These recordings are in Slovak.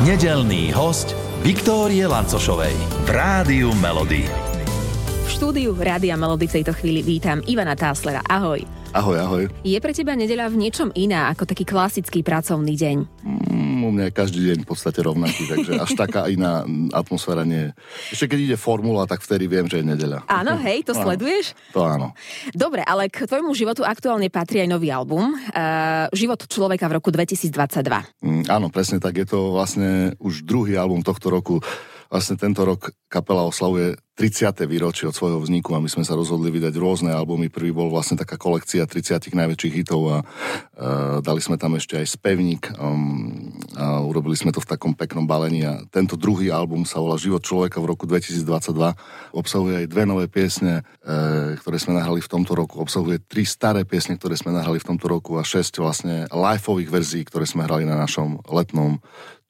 Nedelný host Viktórie Lancošovej v Rádiu Melody. V štúdiu Rádia Melody v tejto chvíli vítam Ivana Táslera. Ahoj. Ahoj, ahoj. Je pre teba nedeľa v niečom iná ako taký klasický pracovný deň? Mm, u mňa je každý deň v podstate rovnaký, takže až taká iná atmosféra nie je. Ešte keď ide formula, tak vtedy viem, že je nedeľa. Áno, hej, to Áno. sleduješ? To áno. Dobre, ale k tvojmu životu aktuálne patrí aj nový album. Uh, Život človeka v roku 2022. Mm, áno, presne tak. Je to vlastne už druhý album tohto roku. Vlastne tento rok kapela oslavuje 30. výročie od svojho vzniku a my sme sa rozhodli vydať rôzne albumy. Prvý bol vlastne taká kolekcia 30 najväčších hitov a uh, dali sme tam ešte aj spevník um, a urobili sme to v takom peknom balení a tento druhý album sa volá Život človeka v roku 2022. Obsahuje aj dve nové piesne, uh, ktoré sme nahrali v tomto roku. Obsahuje tri staré piesne, ktoré sme nahrali v tomto roku a šesť vlastne liveových verzií, ktoré sme hrali na našom letnom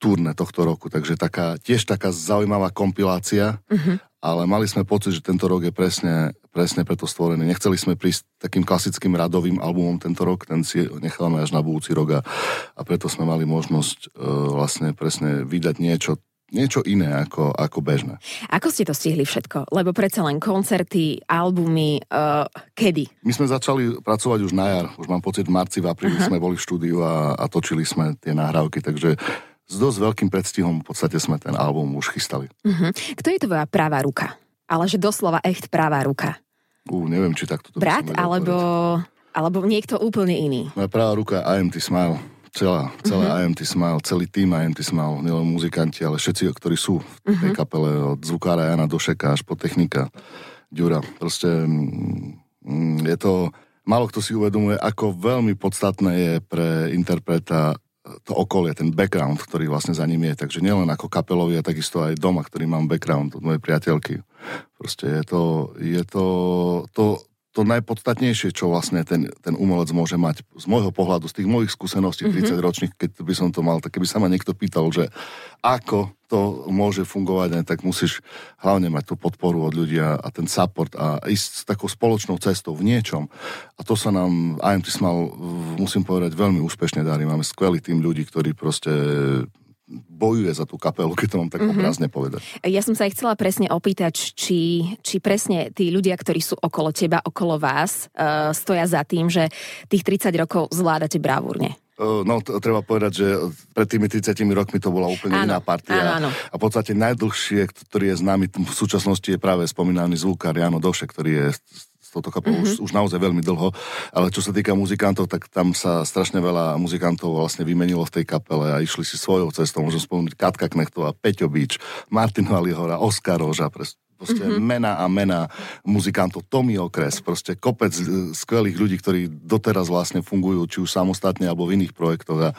turné tohto roku, takže taká, tiež taká zaujímavá kompilácia, uh-huh. ale mali sme pocit, že tento rok je presne, presne preto stvorený. Nechceli sme prísť takým klasickým radovým albumom tento rok, ten si necháme až na budúci rok a, a preto sme mali možnosť uh, vlastne presne vydať niečo, niečo iné ako, ako bežné. Ako ste to stihli všetko? Lebo predsa len koncerty, albumy, uh, kedy? My sme začali pracovať už na jar, už mám pocit v marci, v apríli uh-huh. sme boli v štúdiu a, a točili sme tie nahrávky, takže s dosť veľkým predstihom v podstate sme ten album už chystali. Uh-huh. Kto je tvoja pravá ruka? Ale že doslova echt pravá ruka. Ú, neviem, či takto to Brat alebo, alebo niekto úplne iný? Moja pravá ruka IMT Smile. Celá, celá uh-huh. IMT Smile, celý tým IMT Smile, nielen muzikanti, ale všetci, ktorí sú v tej uh-huh. kapele, od zvukára Jana Došeka až po technika Ďura. Proste mm, je to... Málo kto si uvedomuje, ako veľmi podstatné je pre interpreta to okolie, ten background, ktorý vlastne za ním je. Takže nielen ako kapelový, a takisto aj doma, ktorý mám background od mojej priateľky. Proste je to, je to, to, to najpodstatnejšie, čo vlastne ten, ten umelec môže mať z môjho pohľadu, z tých mojich skúseností mm-hmm. 30 ročných, keď by som to mal, tak keby sa ma niekto pýtal, že ako to môže fungovať, ne, tak musíš hlavne mať tú podporu od ľudí a, a ten support a ísť s takou spoločnou cestou v niečom. A to sa nám IMT Smal, musím povedať, veľmi úspešne darí. Máme skvelý tým ľudí, ktorí proste bojuje za tú kapelu, keď to mám tak mm-hmm. obrazne povedať. Ja som sa aj chcela presne opýtať, či, či presne tí ľudia, ktorí sú okolo teba, okolo vás, uh, stoja za tým, že tých 30 rokov zvládate bravúrne. No, to, treba povedať, že pred tými 30 rokmi to bola úplne áno, iná partia. Áno, áno. A v podstate najdlhšie, ktorý je známy v súčasnosti, je práve spomínaný zvukár Jano Doše, ktorý je touto kapelou mm-hmm. už, už naozaj veľmi dlho. Ale čo sa týka muzikantov, tak tam sa strašne veľa muzikantov vlastne vymenilo v tej kapele a išli si svojou cestou. Môžem spomenúť Katka Knechtová, Peťo Bič, Martin Valihora, Oskar Roža, pres, proste mm-hmm. mena a mena muzikantov, Tommy Okres, proste kopec e, skvelých ľudí, ktorí doteraz vlastne fungujú, či už samostatne alebo v iných projektoch. A,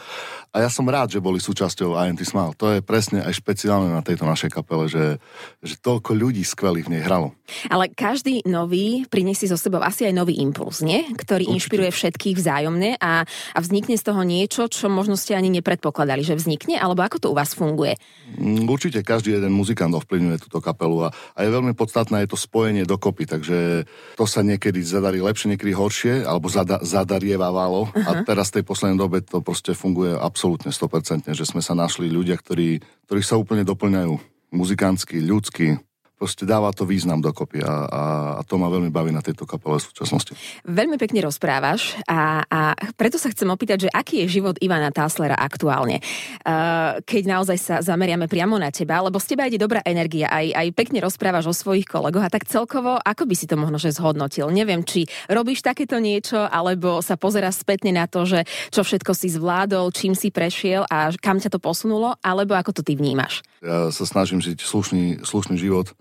a ja som rád, že boli súčasťou INT Smile. To je presne aj špeciálne na tejto našej kapele, že, že toľko ľudí skvelých v nej hralo. Ale každý nový prinesie so sebou asi aj nový impuls, nie? Ktorý Určite. inšpiruje všetkých vzájomne a, a vznikne z toho niečo, čo možno ste ani nepredpokladali, že vznikne, alebo ako to u vás funguje? Mm, Určite každý jeden muzikant ovplyvňuje túto kapelu a, a je veľmi podstatné je to spojenie dokopy, takže to sa niekedy zadarí lepšie, niekedy horšie, alebo zada, zadarievávalo. Uh-huh. a teraz v tej poslednej dobe to proste funguje absolútne 100%, že sme sa našli ľudia, ktorí, ktorí sa úplne doplňajú. Muzikantsky, ľudsky, proste dáva to význam dokopy a, a, a to ma veľmi baví na tejto kapele v súčasnosti. Veľmi pekne rozprávaš a, a preto sa chcem opýtať, že aký je život Ivana Táslera aktuálne, uh, keď naozaj sa zameriame priamo na teba, lebo z teba ide dobrá energia, aj, aj pekne rozprávaš o svojich kolegoch a tak celkovo, ako by si to možno že zhodnotil? Neviem, či robíš takéto niečo, alebo sa pozeráš spätne na to, že čo všetko si zvládol, čím si prešiel a kam ťa to posunulo, alebo ako to ty vnímaš? Ja sa snažím žiť slušný, slušný život,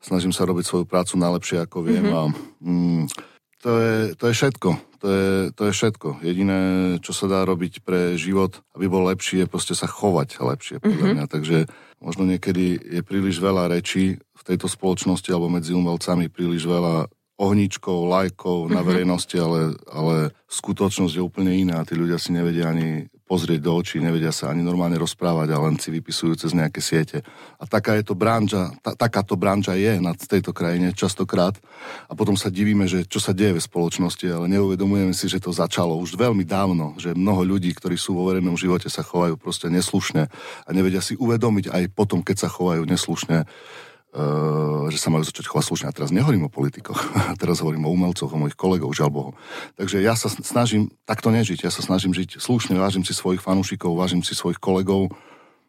snažím sa robiť svoju prácu najlepšie, ako viem mm-hmm. a mm, to, je, to je všetko. To je, to je všetko. Jediné, čo sa dá robiť pre život, aby bol lepší, je proste sa chovať lepšie, podľa mm-hmm. mňa. Takže možno niekedy je príliš veľa rečí v tejto spoločnosti alebo medzi umelcami príliš veľa ohničkov, lajkov mm-hmm. na verejnosti, ale, ale skutočnosť je úplne iná. Tí ľudia si nevedia ani pozrieť do očí, nevedia sa ani normálne rozprávať a len si vypisujú cez nejaké siete. A taká je to branža, ta, takáto branža je na tejto krajine častokrát a potom sa divíme, že čo sa deje v spoločnosti, ale neuvedomujeme si, že to začalo už veľmi dávno, že mnoho ľudí, ktorí sú vo verejnom živote, sa chovajú proste neslušne a nevedia si uvedomiť aj potom, keď sa chovajú neslušne, že sa majú začať chovať slušne. A teraz nehovorím o politikoch, teraz hovorím o umelcoch, o mojich kolegov, žiaľ Bohu. Takže ja sa snažím takto nežiť, ja sa snažím žiť slušne, vážim si svojich fanúšikov, vážim si svojich kolegov.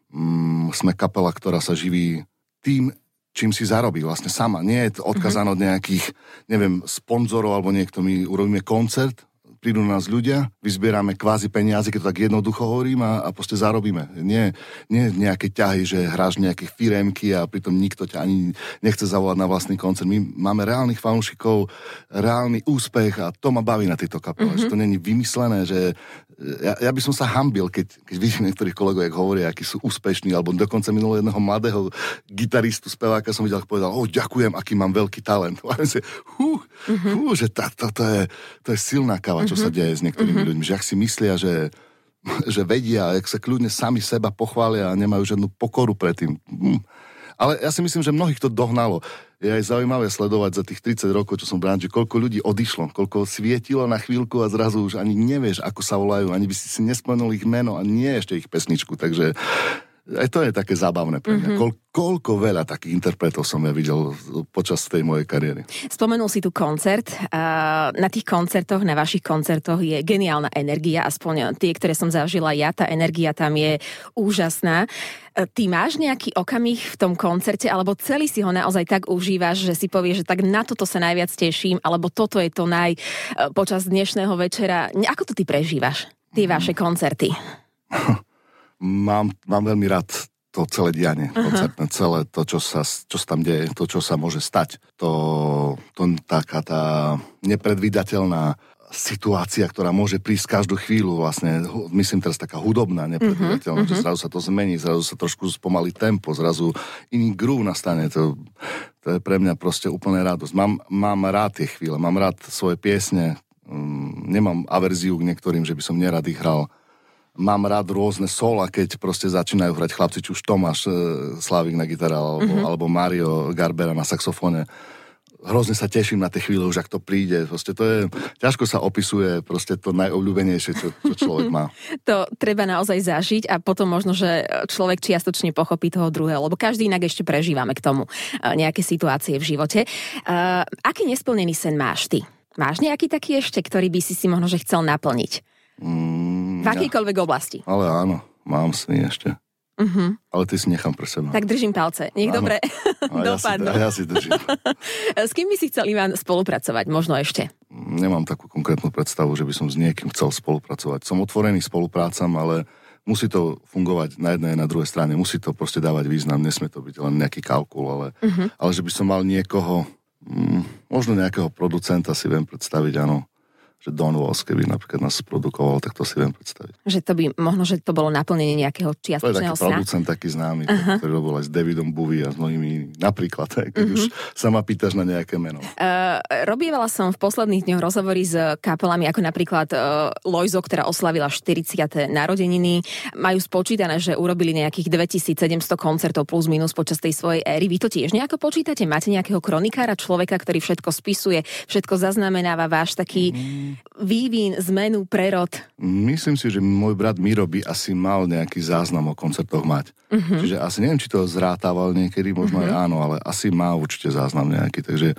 Mm, sme kapela, ktorá sa živí tým, čím si zarobí vlastne sama. Nie je odkazaná od nejakých, neviem, sponzorov alebo niekto. My urobíme koncert, prídu na nás ľudia, vyzbierame kvázi peniaze, keď to tak jednoducho hovorím a, a proste zarobíme. Nie, nie nejaké ťahy, že hráš nejaké firemky a pritom nikto ťa ani nechce zavolať na vlastný koncert. My máme reálnych fanúšikov, reálny úspech a to ma baví na tejto kapele. Mm-hmm. Že to není vymyslené, že ja, ja by som sa hambil, keď, keď vidím niektorých kolegov, jak hovoria, akí sú úspešní, alebo dokonca minulého jedného mladého gitaristu, speváka som videl, povedal, o, ďakujem, aký mám veľký talent. A si, hú, mm-hmm. hú, že tá, to, to, je, to je silná kava, čo mm-hmm. sa deje s niektorými mm-hmm. ľuďmi, že ak si myslia, že, že vedia, ak sa kľudne sami seba pochvália a nemajú žiadnu pokoru predtým. Hm. Ale ja si myslím, že mnohých to dohnalo. Je aj zaujímavé sledovať za tých 30 rokov, čo som branži, koľko ľudí odišlo, koľko svietilo na chvíľku a zrazu už ani nevieš, ako sa volajú, ani by si si nespomenul ich meno a nie ešte ich pesničku. Takže aj to je také zábavné pre mňa. Mm-hmm. Koľ, koľko veľa takých interpretov som ja videl počas tej mojej kariéry. Spomenul si tu koncert. Na tých koncertoch, na vašich koncertoch je geniálna energia, aspoň tie, ktoré som zažila ja, tá energia tam je úžasná. Ty máš nejaký okamih v tom koncerte, alebo celý si ho naozaj tak užívaš, že si povieš, že tak na toto sa najviac teším, alebo toto je to naj počas dnešného večera. Ako to ty prežívaš, tie vaše koncerty? mám, mám veľmi rád to celé dianie, uh-huh. koncertné, celé to, čo sa, čo sa tam deje, to, čo sa môže stať. To, to taká tá nepredvídateľná situácia, ktorá môže prísť každú chvíľu, vlastne, myslím teraz taká hudobná, nepredvídateľná, uh-huh. že zrazu sa to zmení, zrazu sa trošku spomalí tempo, zrazu iný groove nastane, to, to je pre mňa proste úplne radosť. Mám, mám rád tie chvíle, mám rád svoje piesne, um, nemám averziu k niektorým, že by som nerad ich hral, mám rád rôzne sola, keď proste začínajú hrať chlapci, či už Tomáš e, Slavik na gitare, alebo, mm-hmm. alebo Mario Garbera na saxofóne. Hrozne sa teším na tie chvíle, už ak to príde. Proste to je, ťažko sa opisuje proste to najobľúbenejšie, čo, čo človek má. to treba naozaj zažiť a potom možno, že človek čiastočne pochopí toho druhého, lebo každý inak ešte prežívame k tomu e, nejaké situácie v živote. Uh, aký nesplnený sen máš ty? Máš nejaký taký ešte, ktorý by si si možno, že chcel naplniť? Mm, akýkoľvek oblasti. Ale áno, mám sny ešte. Uh-huh. Ale ty si nechám pre seba. Tak držím palce. Nech áno. dobre dopadnú. Ja si, ja si držím. s kým by si chcel, Ivan, spolupracovať? Možno ešte? Nemám takú konkrétnu predstavu, že by som s niekým chcel spolupracovať. Som otvorený spoluprácam, ale musí to fungovať na jednej a na druhej strane. Musí to proste dávať význam. Nesmie to byť len nejaký kalkul, ale, uh-huh. ale že by som mal niekoho, mm, možno nejakého producenta si viem predstaviť, áno že Don Walls, keby napríklad nás produkoval, tak to si viem predstaviť. Že to by, možno, že to bolo naplnenie nejakého čiastočného sna? To je taký producent, taký známy, uh-huh. ktorý robil aj s Davidom Bowie a s mnohými napríklad, keď uh-huh. už sa ma pýtaš na nejaké meno. Uh, robievala som v posledných dňoch rozhovory s kapelami, ako napríklad uh, Loizo, ktorá oslavila 40. narodeniny. Majú spočítané, že urobili nejakých 2700 koncertov plus minus počas tej svojej éry. Vy to tiež nejako počítate? Máte nejakého kronikára, človeka, ktorý všetko spisuje, všetko zaznamenáva, váš taký uh-huh vývin, zmenu, prerod? Myslím si, že môj brat Miro by asi mal nejaký záznam o koncertoch mať. Uh-huh. Čiže asi neviem, či to zrátával niekedy, možno uh-huh. aj áno, ale asi má určite záznam nejaký, takže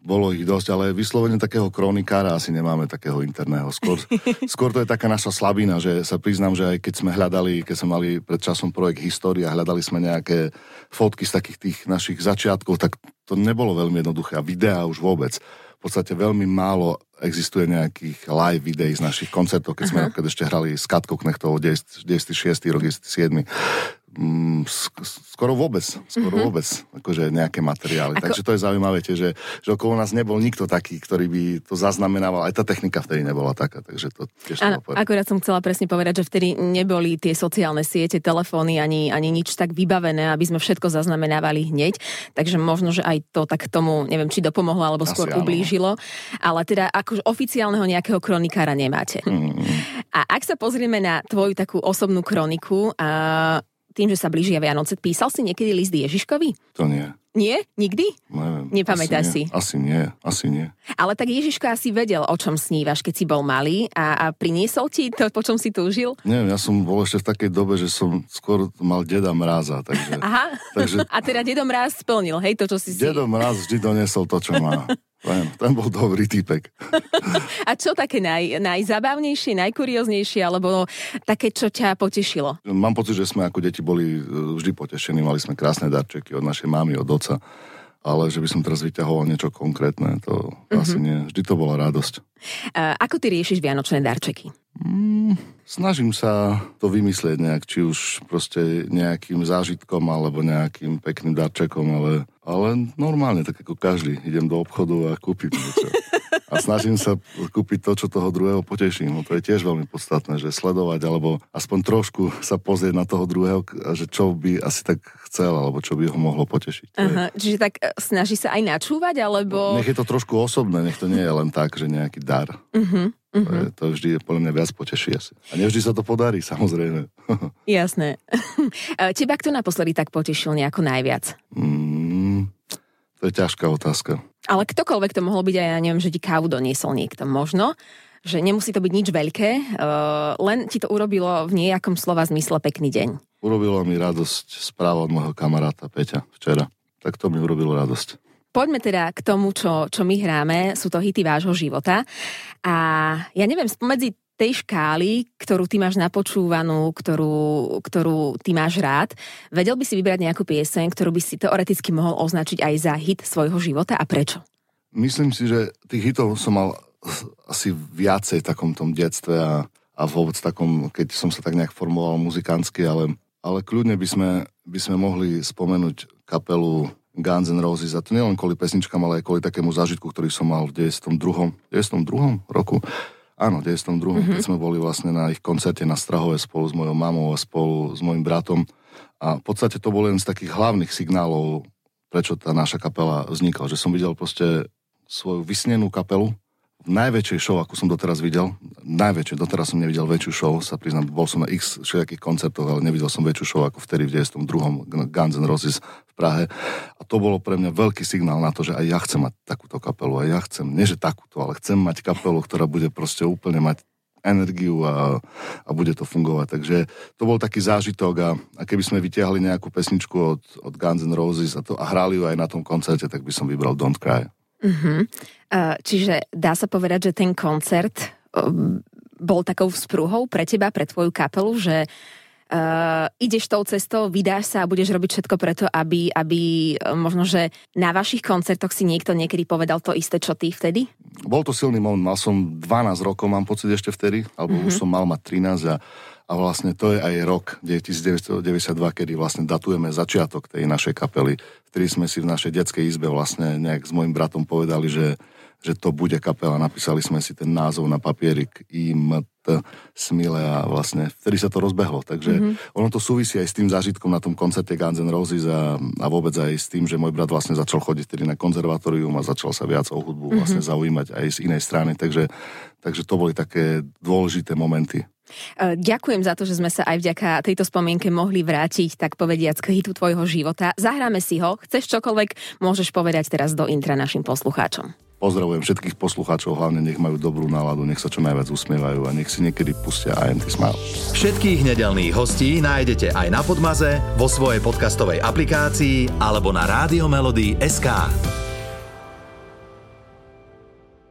bolo ich dosť, ale vyslovene takého kronikára asi nemáme takého interného. Skôr, skôr to je taká naša slabina, že sa priznám, že aj keď sme hľadali, keď sme mali pred časom projekt História, hľadali sme nejaké fotky z takých tých našich začiatkov, tak to nebolo veľmi jednoduché a videá už vôbec v podstate veľmi málo existuje nejakých live videí z našich koncertov, keď sme uh-huh. ešte hrali s Katkou Knechtovou 96. rok, 97. Mm, skoro vôbec, skoro mm-hmm. vôbec, akože nejaké materiály. Ako... Takže to je zaujímavé tie, že, že okolo nás nebol nikto taký, ktorý by to zaznamenával. Aj tá technika vtedy nebola taká, takže to tiež Áno, akorát som chcela presne povedať, že vtedy neboli tie sociálne siete, telefóny ani, ani nič tak vybavené, aby sme všetko zaznamenávali hneď. Takže možno, že aj to tak tomu, neviem, či dopomohlo, alebo skôr Asi ublížilo. Ale teda akože oficiálneho nejakého kronikára nemáte. Mm. A ak sa pozrieme na tvoju takú osobnú kroniku, a tým, že sa blížia Vianoce, písal si niekedy list Ježiškovi? To nie. Nie? Nikdy? Neviem. Nepamätáš si? Asi nie, asi nie. Ale tak Ježiško asi vedel, o čom snívaš, keď si bol malý a, a priniesol ti to, po čom si túžil? Neviem, ja som bol ešte v takej dobe, že som skôr mal deda mráza. Takže, Aha, takže... a teda dedo mráz splnil, hej, to, čo si si... Dedo mráz vždy doniesol to, čo má. Ten, ten bol dobrý typek. A čo také naj, najzabávnejšie, najkurióznejšie, alebo také, čo ťa potešilo? Mám pocit, že sme ako deti boli e, vždy potešení, mali sme krásne darčeky od našej mamy, od oca, ale že by som teraz vyťahoval niečo konkrétne, to mm-hmm. asi nie. Vždy to bola radosť. Uh, ako ty riešiš vianočné darčeky? Snažím sa to vymyslieť nejak, či už proste nejakým zážitkom alebo nejakým pekným darčekom, ale, ale normálne, tak ako každý. Idem do obchodu a kúpim niečo. A snažím sa kúpiť to, čo toho druhého poteší. No to je tiež veľmi podstatné, že sledovať alebo aspoň trošku sa pozrieť na toho druhého, že čo by asi tak chcel alebo čo by ho mohlo potešiť. Aha, je... čiže tak e, snaží sa aj načúvať, alebo... Nech je to trošku osobné, nech to nie je len tak, že nejaký dar. Uh-huh. Uh-huh. To, je, to vždy je podľa mňa viac poteší asi. A nevždy sa to podarí, samozrejme. Jasné. Teba kto naposledy tak potešil nejako najviac? Mm, to je ťažká otázka. Ale ktokoľvek to mohol byť aj, ja neviem, že ti kávu doniesol niekto. Možno, že nemusí to byť nič veľké, uh, len ti to urobilo v nejakom slova zmysle pekný deň. Urobilo mi radosť správa od môjho kamaráta Peťa včera. Tak to mi urobilo radosť. Poďme teda k tomu, čo, čo my hráme. Sú to hity vášho života. A ja neviem, spomedzi tej škály, ktorú ty máš napočúvanú, ktorú, ktorú ty máš rád, vedel by si vybrať nejakú pieseň, ktorú by si teoreticky mohol označiť aj za hit svojho života a prečo? Myslím si, že tých hitov som mal asi viacej v takom tom detstve a, a vôbec takom, keď som sa tak nejak formoval muzikánsky, ale, ale kľudne by sme, by sme mohli spomenúť kapelu Guns N' Roses a to nielen kvôli pesničkám, ale aj kvôli takému zážitku, ktorý som mal v 92. 92. roku. Áno, 92. Mm-hmm. keď sme boli vlastne na ich koncerte na Strahove spolu s mojou mamou a spolu s mojim bratom. A v podstate to bol jeden z takých hlavných signálov, prečo tá naša kapela vznikla. Že som videl proste svoju vysnenú kapelu, najväčšej show, akú som doteraz videl, najväčšie, doteraz som nevidel väčšiu show, sa priznám, bol som na x všetkých koncertoch, ale nevidel som väčšiu show ako vtedy v 92. Guns N' Roses v Prahe. A to bolo pre mňa veľký signál na to, že aj ja chcem mať takúto kapelu, aj ja chcem, nie že takúto, ale chcem mať kapelu, ktorá bude proste úplne mať energiu a, a bude to fungovať. Takže to bol taký zážitok a, a keby sme vytiahli nejakú pesničku od, od Guns N' Roses a, to, a hrali ju aj na tom koncerte, tak by som vybral Don't Cry. Uh-huh. Uh, čiže dá sa povedať, že ten koncert bol takou vzprúhou pre teba, pre tvoju kapelu, že uh, ideš tou cestou, vydáš sa a budeš robiť všetko preto, aby, aby uh, možno, že na vašich koncertoch si niekto niekedy povedal to isté, čo ty vtedy? Bol to silný moment, mal som 12 rokov, mám pocit ešte vtedy, alebo uh-huh. už mhm. som mal mať 13 a a vlastne to je aj rok 1992, kedy vlastne datujeme začiatok tej našej kapely, vtedy sme si v našej detskej izbe vlastne nejak s mojim bratom povedali, že, že to bude kapela. Napísali sme si ten názov na papierik IMT Smile a vlastne vtedy sa to rozbehlo. Takže mm-hmm. ono to súvisí aj s tým zážitkom na tom koncerte Guns N' Roses a, a vôbec aj s tým, že môj brat vlastne začal chodiť vtedy na konzervatórium a začal sa viac o hudbu mm-hmm. vlastne zaujímať aj z inej strany. Takže, takže to boli také dôležité momenty. E, ďakujem za to, že sme sa aj vďaka tejto spomienke mohli vrátiť, tak povediac, k hitu tvojho života. Zahráme si ho. Chceš čokoľvek, môžeš povedať teraz do intra našim poslucháčom. Pozdravujem všetkých poslucháčov, hlavne nech majú dobrú náladu, nech sa čo najviac usmievajú a nech si niekedy pustia INT Smile. Všetkých nedelných hostí nájdete aj na Podmaze, vo svojej podcastovej aplikácii alebo na SK.